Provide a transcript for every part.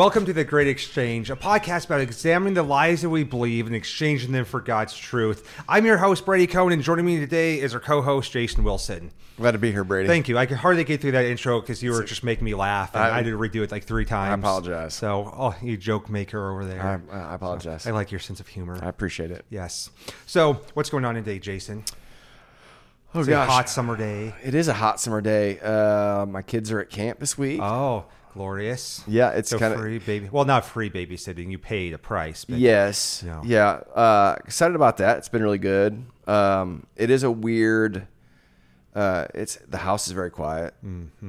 Welcome to The Great Exchange, a podcast about examining the lies that we believe and exchanging them for God's truth. I'm your host, Brady Cohen, and joining me today is our co host, Jason Wilson. Glad to be here, Brady. Thank you. I could hardly get through that intro because you were just making me laugh, and I, I- had to redo it like three times. I apologize. So, oh, you joke maker over there. I, I apologize. I like your sense of humor. I appreciate it. yes. So, what's going on today, Jason? Oh It's a hot summer day. It is a hot summer day. Uh, my kids are at camp this week. Oh, glorious. yeah, it's So kind of free baby. Well, not free babysitting. You paid a price. But yes, Yeah. yeah. Uh, excited about that. It's been really good. Um, it is a weird. Uh, it's the house is very quiet,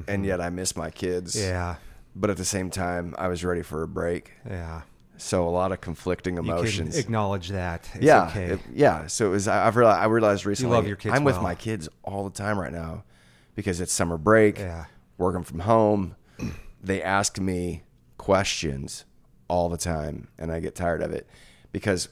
and yet I miss my kids. Mm-hmm. Yeah. But at the same time, I was ready for a break. Yeah. So a lot of conflicting You emotions. can acknowledge that. It's yeah, okay. it- yeah. So it was. I- I've realized. I realized recently. love your kids I'm with my kids all the time right now because it's summer break. Yeah. Working from home, they ask me questions all the time, and I get tired of it because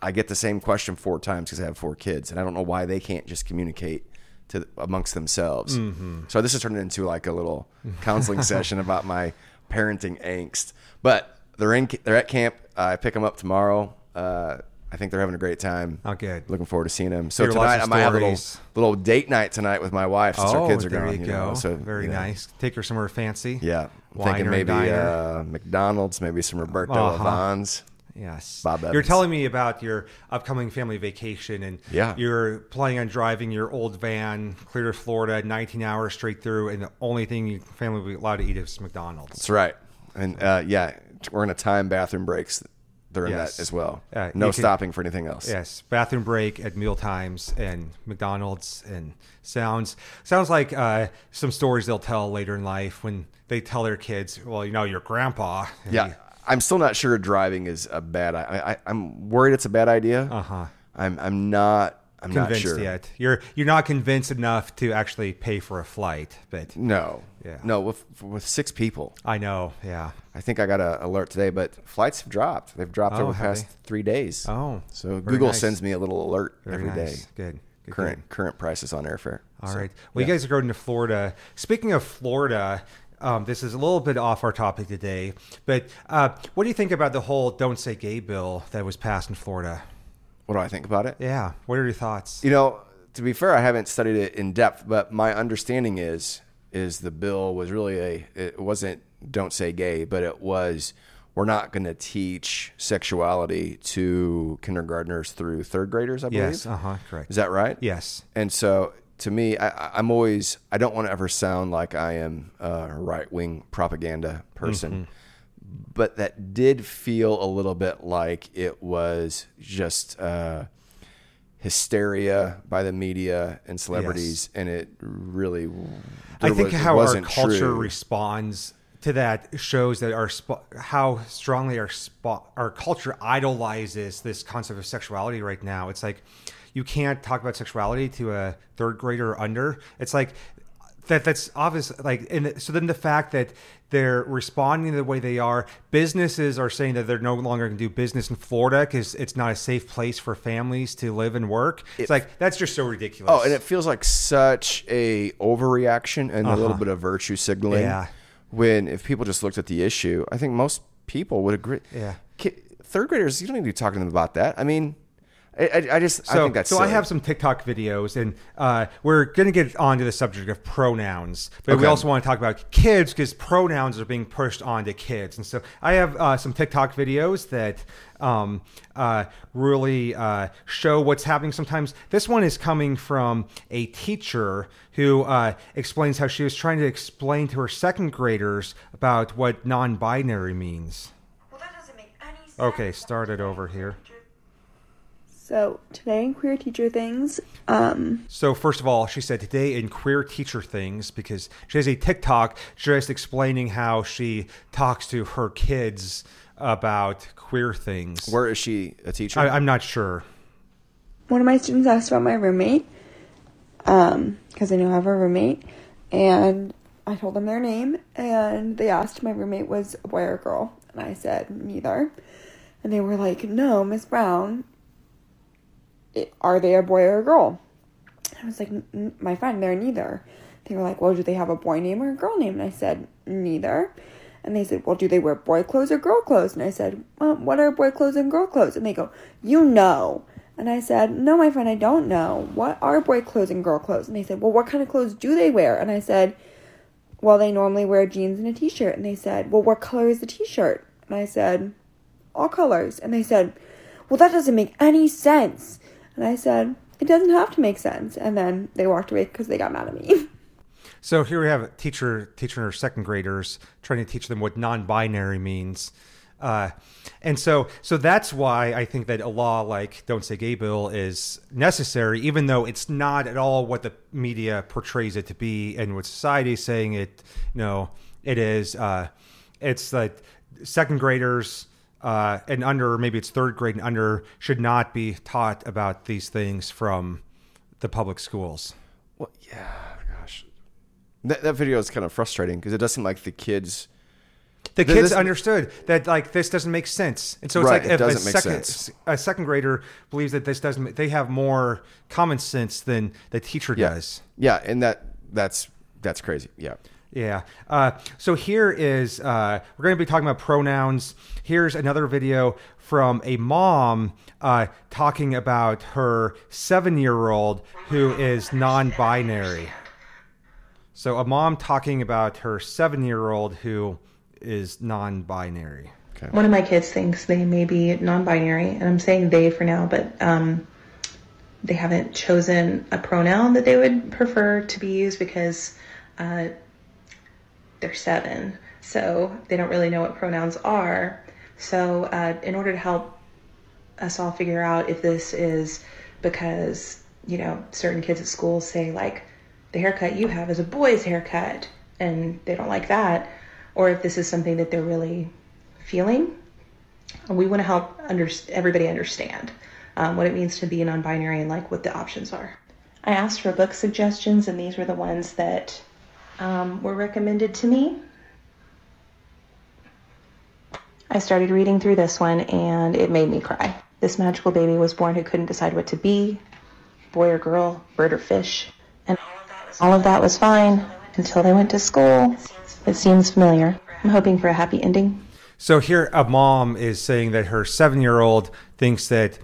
I get the same question four times because I have four kids, and I don't know why they can't just communicate to amongst themselves. Mm-hmm. So this has turned into like a little counseling session about my parenting angst. But they're in. They're at camp. I pick them up tomorrow. Uh, I think they're having a great time. Oh, good. Looking forward to seeing them. So Hear tonight I might have a little, little date night tonight with my wife since oh, our kids are there gone. you know, go. so Very you know, nice. Take her somewhere fancy. Yeah, I'm thinking maybe uh, McDonald's, maybe some Roberto Uh-huh. Avans. Yes. Bob You're telling me about your upcoming family vacation and Yeah. you're planning on driving your old van clear to Florida 19 hours straight through and the only thing your family will be allowed to eat is McDonald's. That's right. And uh, yeah, we're gonna time bathroom breaks during Yes. that as well. Uh, no you can- stopping for anything else. Yes, bathroom break at meal times and McDonald's and sounds sounds like uh, some stories they'll tell later in life when they tell their kids, "Well, you know, your grandpa." Yeah, he- I'm still not sure driving is a bad. I, I I'm worried it's a bad idea. Uh-huh. I'm I'm not. I'm convinced not sure yet. You're you're not convinced enough to actually pay for a flight, but No. Yeah. No. With with six people, I know. Yeah. I think I got an alert today, but flights have dropped. They've dropped Oh, over the past they? three days. Oh, So Google nice. sends me a little alert Very every day. nice. Good. Good, Current good. current prices on airfare. All So, right. Well, you guys are going to Florida. Speaking of Florida, um, this is a little bit off our topic today, but uh, what do you think about the whole "Don't Say Gay" bill that was passed in Florida? What do I think about it? Yeah. What are your thoughts? You know, to be fair, I haven't studied it in depth, but my understanding is is the bill was really a it wasn't don't say gay, but it was we're not going to teach sexuality to kindergartners through third graders. I believe. Yes. Uh huh. Correct. Is that right? Yes. And so to me, I, I'm always, I don't want to ever sound like I am a right wing propaganda person, but that did feel a little bit like it was just uh, hysteria by the media and celebrities. And it really, I think was- how our culture true. responds to that shows that our how strongly our our culture idolizes this concept of sexuality right now. It's like you can't talk about sexuality to a third grader or under. It's like that that's obvious like and so then the fact that they're responding the way they are businesses are saying that they're no longer going to do business in florida because it's not a safe place for families to live and work it's like that's just so ridiculous Oh, and it feels like such a overreaction and a little bit of virtue signaling. Uh-huh. Yeah. When if people just looked at the issue, I think most people would agree. Yeah. Third graders, you don't need to be talking to them about that. I mean, I, I, I just I So, think that's so I have some TikTok videos, and uh, we're going to get onto the subject of pronouns, but we also want to talk about kids because pronouns are being pushed onto kids. And so I have uh, some TikTok videos that um, uh, really uh, show what's happening sometimes. This one is coming from a teacher who uh, explains how she was trying to explain to her second graders about what non binary means. Well, that doesn't make any sense. Okay, start it over here. So today in queer teacher things, um, So first of all, she said today in queer teacher things because she has a TikTok just explaining how she talks to her kids about queer things. Where is she a teacher? I, I'm not sure. one of my students asked about my roommate, um, because I know I have a roommate, and I told them their name, and they asked if my roommate was a boy or a girl, and I said neither, and they were like, "No, Miss Brown, it, are they a boy or a girl?" I was like, "My friend, they're neither." They were like, "Well, do they have a boy name or a girl name?" And I said, "Neither." And they said, Well, do they wear boy clothes or girl clothes? And I said, well, What are boy clothes and girl clothes? And they go, You know. And I said, No, my friend, I don't know. What are boy clothes and girl clothes? And they said, Well, what kind of clothes do they wear? And I said, Well, they normally wear jeans and a t shirt. And they said, Well, what color is the t shirt? And I said, All colors. And they said, Well, that doesn't make any sense. And I said, It doesn't have to make sense. And then they walked away because they got mad at me. So here we have a teacher teaching her second graders, trying to teach them what non-binary means. Uh, and so, so that's why I think that a law like "Don't Say Gay" bill is necessary, even though it's not at all what the media portrays it to be, and what society is saying it. You know, it is. Uh, it's like second graders uh, and under, maybe it's third grade and under, should not be taught about these things from the public schools. Well, yeah, gosh, that that video is kind of frustrating because it does seem like the kids. The kids this- understood that like this doesn't make sense, and so it's Right, like it if a doesn't make second sense. a second grader believes that this doesn't, they have more common sense than the teacher Yeah, does. yeah, and that that's that's crazy. Yeah, Yeah. Uh, so here is uh, we're going to be talking about pronouns. Here's another video from a mom uh, talking about her seven-year-old who is non-binary. So a mom talking about her seven-year-old who is non-binary. Okay. One of my kids thinks they may be non-binary, and I'm saying they for now, but um, they haven't chosen a pronoun that they would prefer to be used because uh, they're seven, so they don't really know what pronouns are. So, uh, in order to help us all figure out if this is because you know certain kids at school say like the haircut you have is a boy's haircut and they don't like that, or if this is something that they're really feeling. We want to help under, everybody understand um, what it means to be non-binary and like what the options are. I asked for book suggestions, and these were the ones that um, were recommended to me. I started reading through this one, and it made me cry. This magical baby was born who couldn't decide what to be, boy or girl, bird or fish, and all of that was fine until they went to school. It seems familiar. I'm hoping for a happy ending. So here, a mom is saying that her seven-year-old thinks that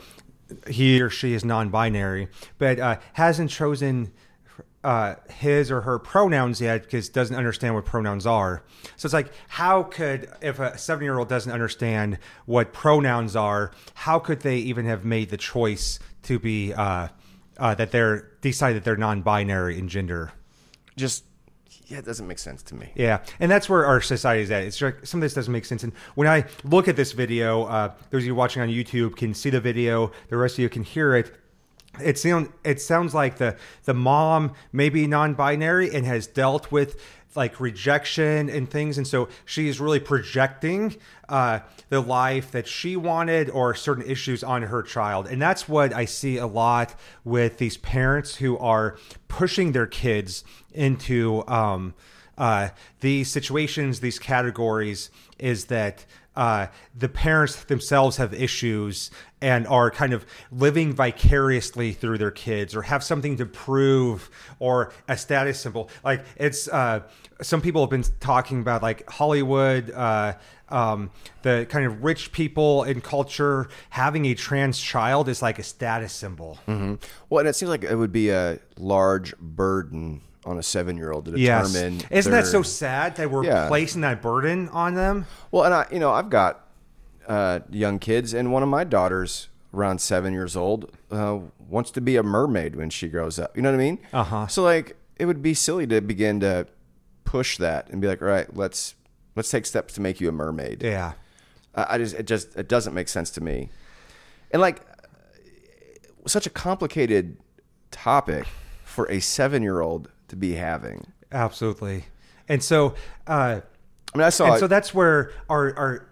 he or she is non-binary, but uh, hasn't chosen uh, his or her pronouns yet because doesn't understand what pronouns are. So it's like, how could if a seven-year-old doesn't understand what pronouns are, how could they even have made the choice to be uh, uh, that they're decide that they're non-binary in gender? just yeah, it doesn't make sense to me. Yeah, and that's where our society is at. It's like some of this doesn't make sense. And when I look at this video, uh, those of you watching on YouTube can see the video. The rest of you can hear it. It sound it sounds like the the mom may be non-binary and has dealt with like rejection and things, and so she's really projecting uh, the life that she wanted or certain issues on her child, and that's what I see a lot with these parents who are pushing their kids into um, uh, these situations, these categories, is that uh, the parents themselves have issues and are kind of living vicariously through their kids or have something to prove or a status symbol. Like it's uh, some people have been talking about like Hollywood. Uh, um, the kind of rich people in culture having a trans child is like a status symbol. Well, and it seems like it would be a large burden on a seven-year-old to Yes, determine. isn't that so sad that we're Yeah. placing that burden on them? Well, and I, you know, I've got uh, young kids, and one of my daughters, around seven years old, uh, wants to be a mermaid when she grows up. You know what I mean? Uh-huh. So, like, it would be silly to begin to push that and be like, "All right, let's let's take steps to make you a mermaid." Yeah. I I just it just it doesn't make sense to me. And like such a complicated topic for a 7-year-old to be having. Absolutely. And so, uh, I mean, I saw and it- so that's where our, our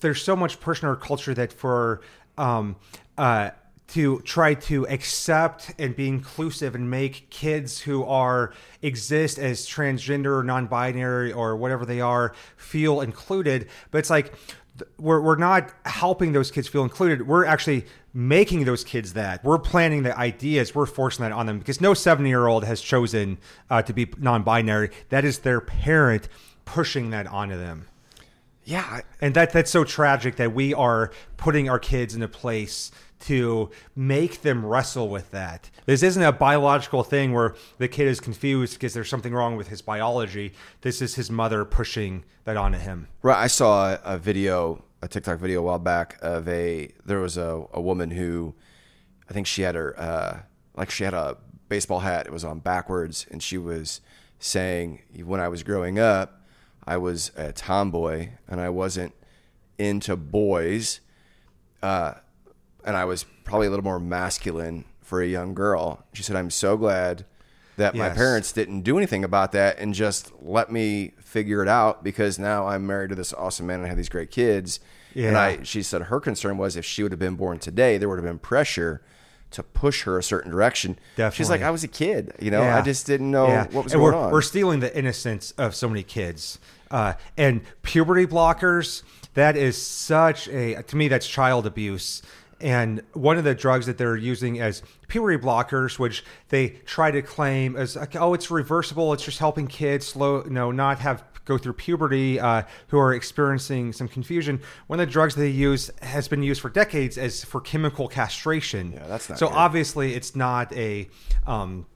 there's so much our culture that for um, uh, to try to accept and be inclusive and make kids who are exist as transgender or non-binary or whatever they are feel included but it's like we're, we're not helping those kids feel included. We're actually making those kids that. We're planning the ideas. We're forcing that on them because no seven year old has chosen uh, to be non-binary. That is their parent pushing that onto them Yeah, and that that's so tragic that we are putting our kids in a place to make them wrestle with that. This isn't a biological thing where the kid is confused because there's something wrong with his biology. This is his mother pushing that onto him. Right. I saw a, a video, a TikTok video a while back of a there was a, a woman who I think she had her uh, like she had a baseball hat. It was on backwards, and she was saying, "When I was growing up, I was a tomboy, and I wasn't into boys, uh, and I was probably a little more masculine for a young girl." She said, "I'm so glad." That my parents didn't do anything about that and just let me figure it out because now I'm married to this awesome man and I have these great kids. Yeah. And I, she said her concern was if she would have been born today, there would have been pressure to push her a certain direction. She's like, I was a kid, you know, Yeah. I just didn't know Yeah. what was and going we're, on. We're stealing the innocence of so many kids. Uh, and puberty blockers, that is such a, to me, that's child abuse. And one of the drugs that they're using as puberty blockers, which they try to claim as, like, oh, it's reversible, it's just helping kids slow, you know, not have go through puberty uh, who are experiencing some confusion. One of the drugs they use has been used for decades as for chemical castration. Yeah, that's not so good. obviously it's not a um,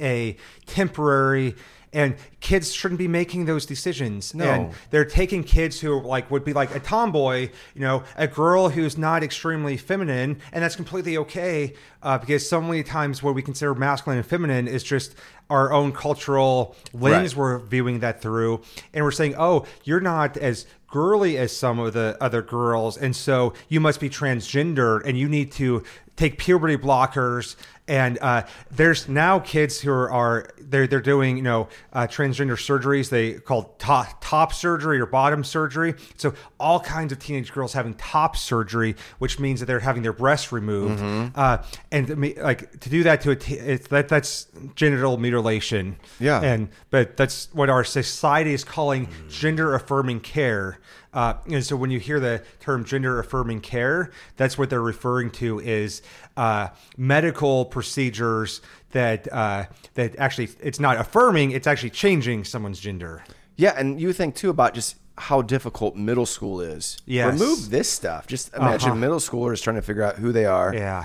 a temporary and kids shouldn't be making those decisions No. and they're taking kids who like would be like a tomboy you know a girl who's not extremely feminine and that's completely okay uh, because so many times what we consider masculine and feminine is just our own cultural lens Right. we're viewing that through and we're saying oh you're not as girly as some of the other girls and so you must be transgender and you need to take puberty blockers and uh, there's now kids who are, are they're they're doing you know uh, transgender surgeries. They call top top surgery or bottom surgery. So all kinds of teenage girls having top surgery which means that they're having their breasts removed. Uh, and to like to do that to a t- it's, that that's genital mutilation. Yeah. and but that's what our society is calling gender affirming care. Uh, and so when you hear the term gender affirming care, that's what they're referring to is uh, medical procedures that uh, that actually it's not affirming, it's actually changing someone's gender. yeah, and you think too about just how difficult middle school is. Yes. Remove this stuff. Just imagine Uh-huh. middle schoolers trying to figure out who they are. Yeah.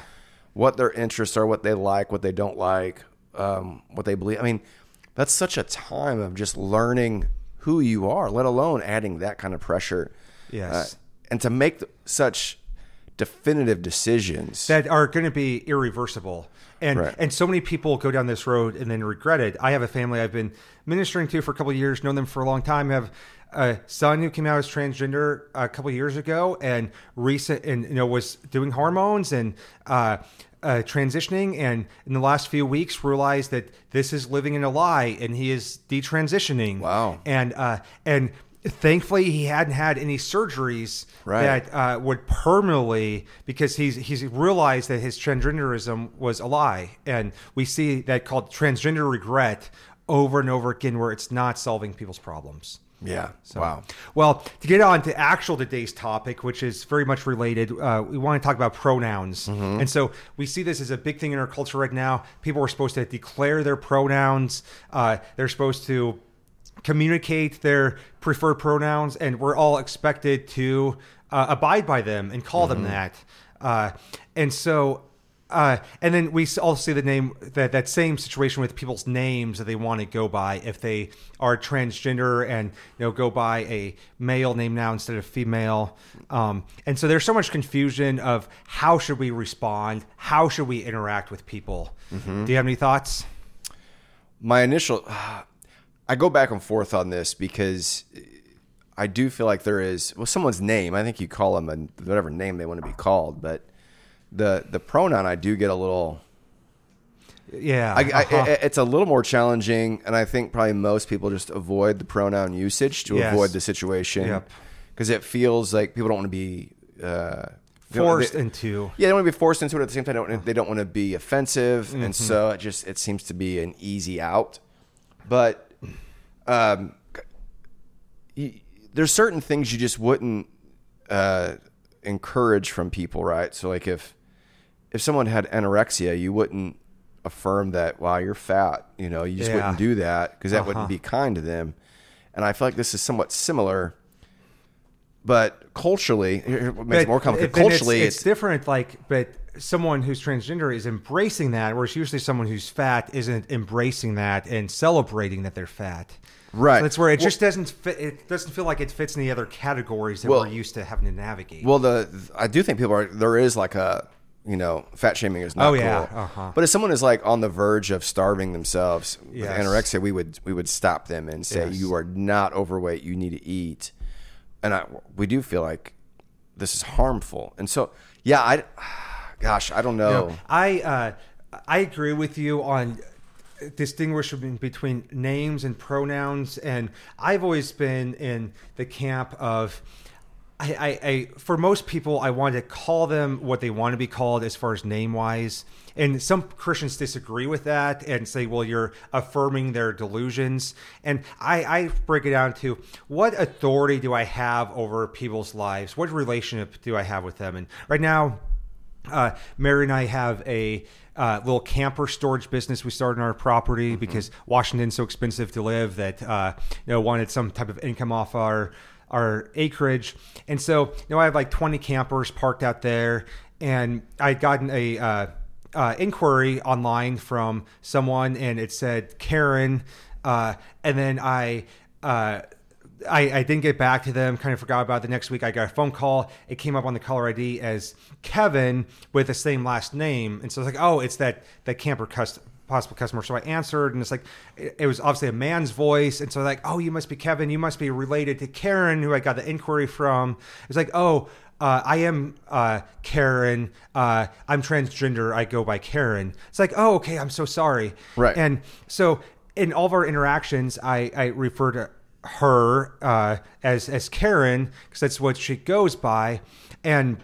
what their interests are, what they like, what they don't like, um, what they believe. I mean, that's such a time of just learning who you are, let alone adding that kind of pressure. Yes. Uh, and to make th- such definitive decisions. that are going to be irreversible. And Right. and so many people go down this road and then regret it. I have a family I've been ministering to for a couple of years, known them for a long time. Have a son who came out as transgender a couple of years ago and recent and you know was doing hormones and uh, uh, transitioning and in the last few weeks realized that this is living in a lie and he is detransitioning. Wow. And uh, and thankfully he hadn't had any surgeries Right. that uh, would permanently because he's he's realized that his transgenderism was a lie, and we see that called transgender regret over and over again, where it's not solving people's problems. Yeah. wow. Well, to get on to actual today's topic, which is very much related, uh, we want to talk about pronouns. And so we see this as a big thing in our culture right now. People are supposed to declare their pronouns. Uh, they're supposed to communicate their preferred pronouns, and we're all expected to uh, abide by them and call them that. Uh, and so uh, and then we also see the name that that same situation with people's names that they want to go by if they are transgender and you know go by a male name now instead of female. Um, and so there's so much confusion of how should we respond, how should we interact with people. Do you have any thoughts? my initial I go back and forth on this because I do feel like there is well someone's name I think you call them a, whatever name they want to be called but the the pronoun I do get a little Yeah, I, I, uh-huh. it's a little more challenging and I think probably most people just avoid the pronoun usage to Yes. avoid the situation Yep. because it feels like people don't want to be uh, forced they- into. yeah, they don't want to be forced into it. At the same time, they don't, they don't want to be offensive, Mm-hmm. and so it just it seems to be an easy out. But um, y- there's certain things you just wouldn't uh, encourage from people, right? So, like if if someone had anorexia, you wouldn't affirm that. Wow, you're fat. You know, you just Yeah. wouldn't do that because that Uh-huh. wouldn't be kind to them. And I feel like this is somewhat similar but culturally, it makes it more complicated. Culturally, it's, it's different. Like, but someone who's transgender is embracing that, whereas usually someone who's fat isn't embracing that and celebrating that they're fat. Right. So that's where it Well- just doesn't fit. It doesn't feel like it fits in the other categories that Well- we're used to having to navigate. Well, the I do think people are there is like a you know fat shaming is not Oh, yeah. cool. Uh-huh. But if someone is like on the verge of starving themselves Yes. with anorexia, we would we would stop them and say Yes. you are not overweight. You need to eat. And I we do feel like this is harmful. And so yeah, I gosh I don't know. No, I uh, I agree with you on distinguishing between names and pronouns, and I've always been in the camp of. I, I, I for most people I want to call them what they want to be called as far as name wise and some Christians disagree with that and say well you're affirming their delusions. And I, I break it down to what authority do I have over people's lives? What relationship do I have with them? And right now uh, Mary and I have a uh, little camper storage business we started on our property because Washington's so expensive to live that uh, you know wanted some type of income off our our acreage, and so know I have like 20 campers parked out there, and I'd gotten a uh, uh, inquiry online from someone, and it said Karen, uh, and then I. Uh, I, I didn't get back to them. Kind of forgot about it. The next week, I got a phone call. It came up on the caller ID as Kevin with the same last name, and so I was like, "Oh, it's that that camper cust- possible customer." So I answered, and it's like it, it was obviously a man's voice, and so like, "Oh, you must be Kevin. You must be related to Karen, who I got the inquiry from." It's like, "Oh." Uh, I am uh, Karen. Uh, I'm transgender. I go by Karen. It's like, oh, okay. I'm so sorry. Right. And so in all of our interactions, I, I refer to her uh, as as Karen because that's what she goes by, and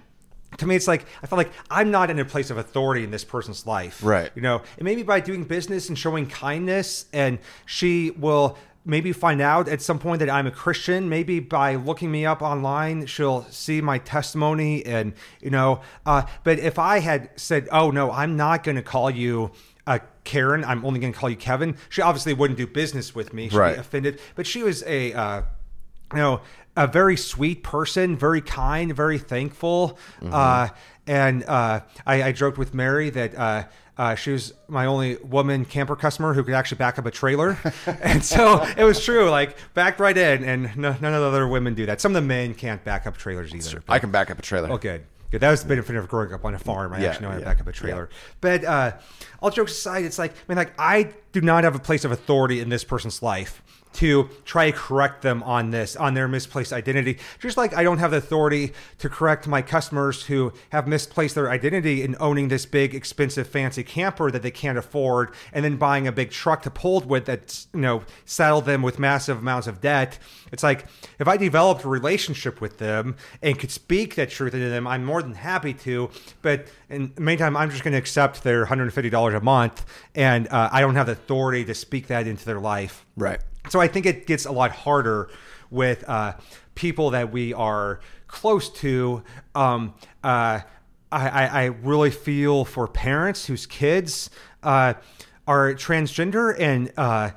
to me, it's like I feel like I'm not in a place of authority in this person's life, Right. You know, and maybe by doing business and showing kindness, and she will maybe find out at some point that I'm a Christian. Maybe by looking me up online, she'll see my testimony, and you know. Uh, but if I had said, "Oh no, I'm not going to call you." Uh, Karen, I'm only going to call you Kevin. She obviously wouldn't do business with me. She'd Right. be offended. But she was a, uh, you know, a very sweet person, very kind, very thankful. Uh, and uh, I, I joked with Mary that uh, uh, she was my only woman camper customer who could actually back up a trailer. and so it was true, like backed right in. And no, none of the other women do that. Some of the men can't back up trailers either. I can back up a trailer. Oh, good. Good. That was the benefit of growing up on a farm. I Yeah, actually know how to yeah, back up a trailer. But uh, all jokes aside, it's like, I mean, like, I do not have a place of authority in this person's life to try to correct them on this, on their misplaced identity. Just like I don't have the authority to correct my customers who have misplaced their identity in owning this big, expensive, fancy camper that they can't afford and then buying a big truck to pull it with that's, you know, saddled them with massive amounts of debt. It's like if I developed a relationship with them and could speak that truth into them, I'm more than happy to. But in the meantime, I'm just going to accept their $150 a month and uh, I don't have the authority to speak that into their life. Right. So I think it gets a lot harder with uh, people that we are close to. Um, uh, I, I, really feel for parents whose kids uh, are transgender and uh,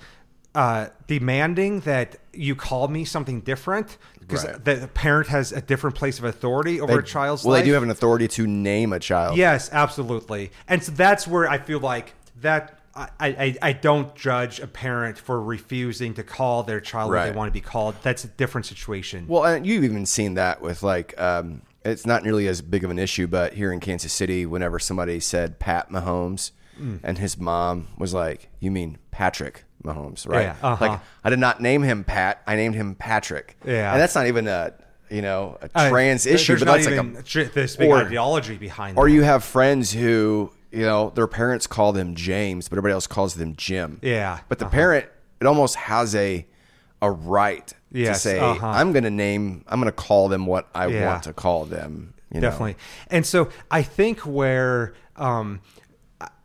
uh, demanding that you call me something different because Right. the parent has a different place of authority over a child's well, life. they do have an authority to name a child. Yes, absolutely. And so that's where I feel like that I, I, I don't judge a parent for refusing to call their child what they want to be called. That's a different situation. Well, and you've even seen that with like, um, it's not nearly as big of an issue, but here in Kansas City, whenever somebody said Pat Mahomes, Mm. and his mom was like, "You mean Patrick Mahomes, right?" Yeah, uh-huh. Like, I did not name him Pat. I named him Patrick. Yeah. and that's not even a you know a trans there- issue, but that's like a this big or- ideology behind that. Or that. you have friends who, you know, their parents call them James, but everybody else calls them Jim. Yeah, But the uh-huh. parent, it almost has a a right to say, uh-huh. I'm going to name, I'm going to call them what I Yeah. want to call them. You know? definitely. And so I think where um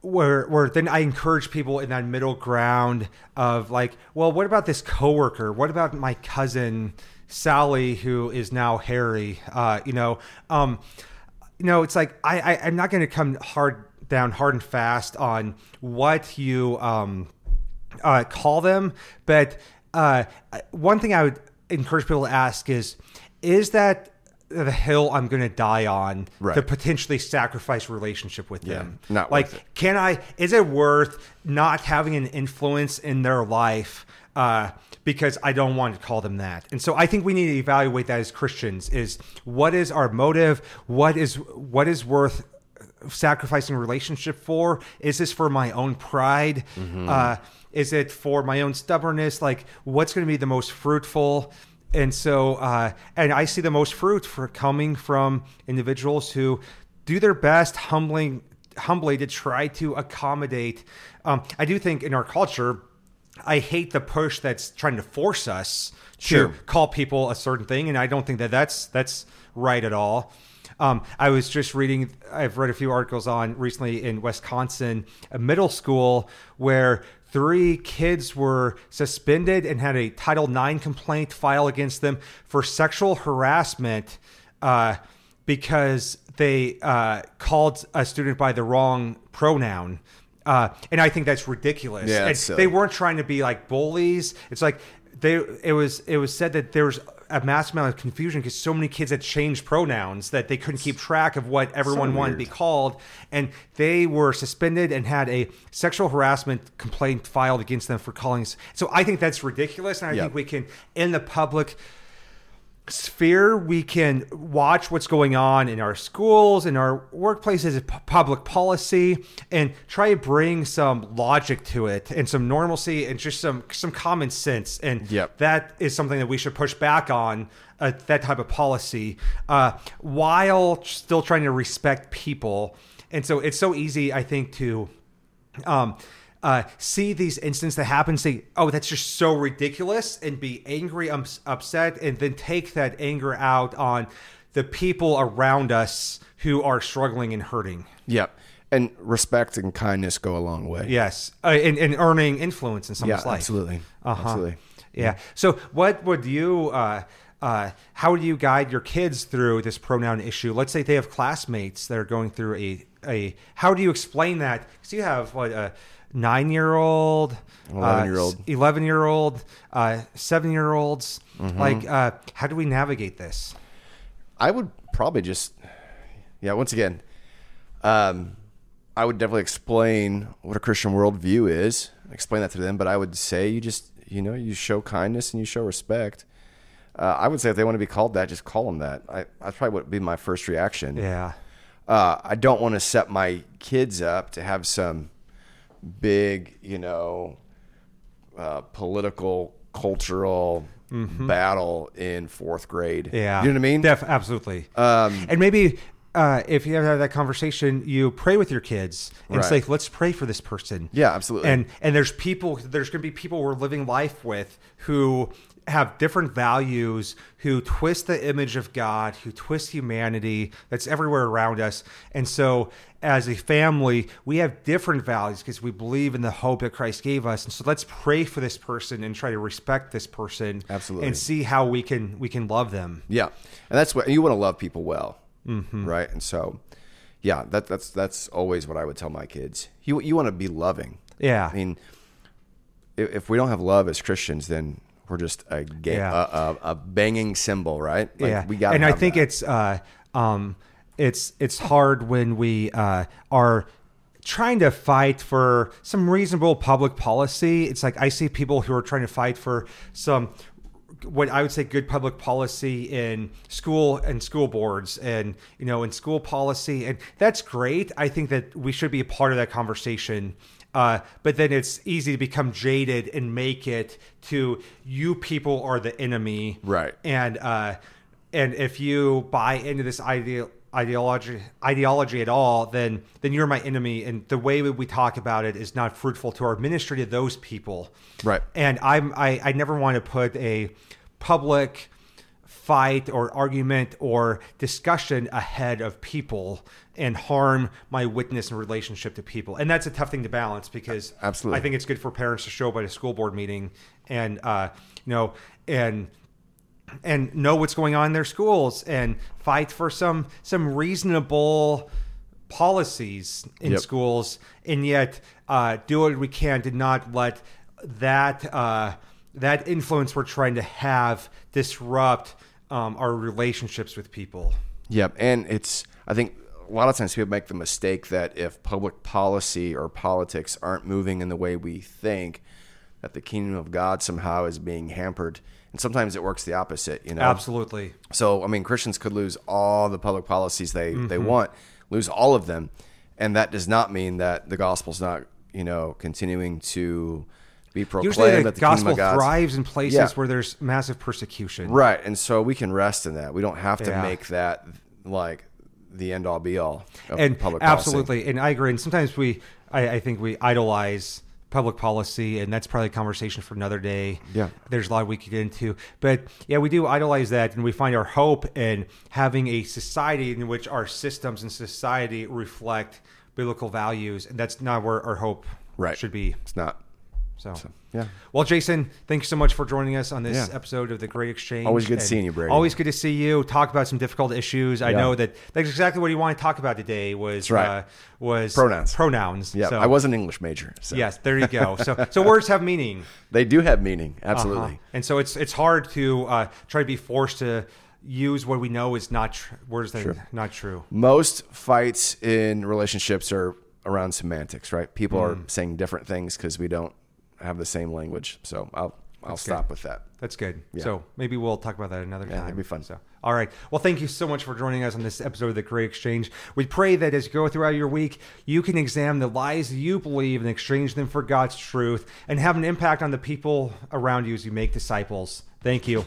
where where then I encourage people in that middle ground of like, well, what about this coworker? What about my cousin Sally who is now Harry? Uh, you know, um, you know, it's like I, I I'm not going to come hard down hard and fast on what you um uh, call them. But uh, one thing I would encourage people to ask is is that the hill I'm going to die on Right. to potentially sacrifice relationship with Yeah, them? not like, can I? Is it worth not having an influence in their life? Uh, because I don't want to call them that, and so I think we need to evaluate that as Christians: is what is our motive? What is what is worth sacrificing relationship for? Is this for my own pride? Uh, is it for my own stubbornness? Like, what's going to be the most fruitful? And so, uh, and I see the most fruit for coming from individuals who do their best, humbling, humbly to try to accommodate. Um, I do think in our culture, I hate the push that's trying to force us Sure. to call people a certain thing, and I don't think that that's that's right at all. Um, I was just reading. I've read a few articles on recently in Wisconsin, a middle school where three kids were suspended and had a Title IX complaint filed against them for sexual harassment uh, because they uh, called a student by the wrong pronoun. Uh, and I think that's ridiculous. Yeah, And they weren't trying to be like bullies. It's like they it was it was said that there was a mass amount of confusion because so many kids had changed pronouns that they couldn't keep track of what everyone wanted to be called, and they were suspended and had a sexual harassment complaint filed against them for calling. So I think that's ridiculous, and I Yeah. think we can in the public sphere we can watch what's going on in our schools in our workplaces public policy and try to bring some logic to it and some normalcy and just some some common sense and Yep. that is something that we should push back on uh, that type of policy uh, while still trying to respect people and so it's so easy i think to um, uh, see these incidents that happen, say, "Oh, that's just so ridiculous," and be angry, um, upset, and then take that anger out on the people around us who are struggling and hurting. Yep. And respect and kindness go a long way. Yes, uh, and, and earning influence in Yeah, someone's life. absolutely. Uh-huh. Absolutely. Yeah. So, what would you? Uh, uh, how would you guide your kids through this pronoun issue? Let's say they have classmates that are going through a a. How do you explain that? Because you have what a nine year old, 11-year-old. eleven year old, uh, seven year olds. Mm-hmm. Like, uh, how do we navigate this? I would probably just, yeah, once again, um, I would definitely explain what a Christian worldview is, explain that to them, but I would say you just, you know, you show kindness and you show respect. Uh, I would say if they want to be called that, just call them that. I, that's probably what would be my first reaction. Yeah. Uh, I don't want to set my kids up to have some big, you know, uh, political, cultural battle in fourth grade. Mm-hmm. Yeah. You know what I mean? Def- absolutely. Um, and maybe uh, if you ever have that conversation, you pray with your kids and Right. say, "Let's pray for this person." Yeah, absolutely. And and there's people. There's going to be people we're living life with who have different values, who twist the image of God, who twist humanity that's everywhere around us. And so, as a family, we have different values because we believe in the hope that Christ gave us. And so, let's pray for this person and try to respect this person, Absolutely. and see how we can we can love them. Yeah, and that's what you want to love people well, Mm-hmm. right? And so, yeah, that that's that's always what I would tell my kids. You you want to be loving. Yeah. I mean, if, if we don't have love as Christians, then we're just a ga- Yeah. a, a, a banging cymbal, right? Like, yeah, we got. and I think it's uh, um, it's it's hard when we uh, are trying to fight for some reasonable public policy. It's like I see people who are trying to fight for some what I would say good public policy in school and school boards and you know in school policy and that's great. I think that we should be a part of that conversation. Uh, but then it's easy to become jaded and make it to you people are the enemy, Right. and uh, and if you buy into this idea ideology ideology at all, then then you're my enemy. And the way that we talk about it is not fruitful to our ministry to those people. Right. And I'm I, I never want to put a public fight or argument or discussion ahead of people and harm my witness and relationship to people. And that's a tough thing to balance because Absolutely. I think it's good for parents to show up at a school board meeting and uh, you know and and know what's going on in their schools and fight for some some reasonable policies in Yep. schools and yet uh, do what we can to not let that uh, that influence we're trying to have disrupt um, our relationships with people. Yep, and it's I think a lot of times people make the mistake that if public policy or politics aren't moving in the way we think, that the kingdom of God somehow is being hampered. And sometimes it works the opposite, you know. Absolutely. So I mean, Christians could lose all the public policies they they want, lose all of them, and that does not mean that the gospel's not you know continuing to be proclaimed. Usually, the, that the gospel thrives in places Yeah. where there's massive persecution. Right, and so we can rest in that. We don't have to Yeah. make that like the end all be all of and public policy. absolutely, and I agree. And sometimes we, I, I think we idolize public policy, and that's probably a conversation for another day. Yeah. there's a lot we could get into, but yeah, we do idolize that, and we find our hope in having a society in which our systems and society reflect biblical values, and that's not where our hope Right. should be. It's not. So, yeah. Well, Jason, thank you so much for joining us on this Yeah. episode of the Great Exchange. Always good And seeing you, Brady. Always good to see you. Talk about some difficult issues. I Yeah. know that that's exactly what you want to talk about today. Was right. uh, was Pronouns. Pronouns. Yeah, So, I was an English major. So. Yes, there you go. So so words have meaning. they do have meaning. Uh-huh. Absolutely. And so it's it's hard to uh, try to be forced to use what we know is not tr- words that are not true. Most fights in relationships are around semantics, right? People are Mm. saying different things because we don't have the same language. So I'll I'll stop with that. That's good. So maybe we'll talk about that another time. It'd be fun. So, all right. Well, thank you so much for joining us on this episode of the Great Exchange. We pray that as you go throughout your week, you can examine the lies you believe and exchange them for God's truth and have an impact on the people around you as you make disciples. Thank you.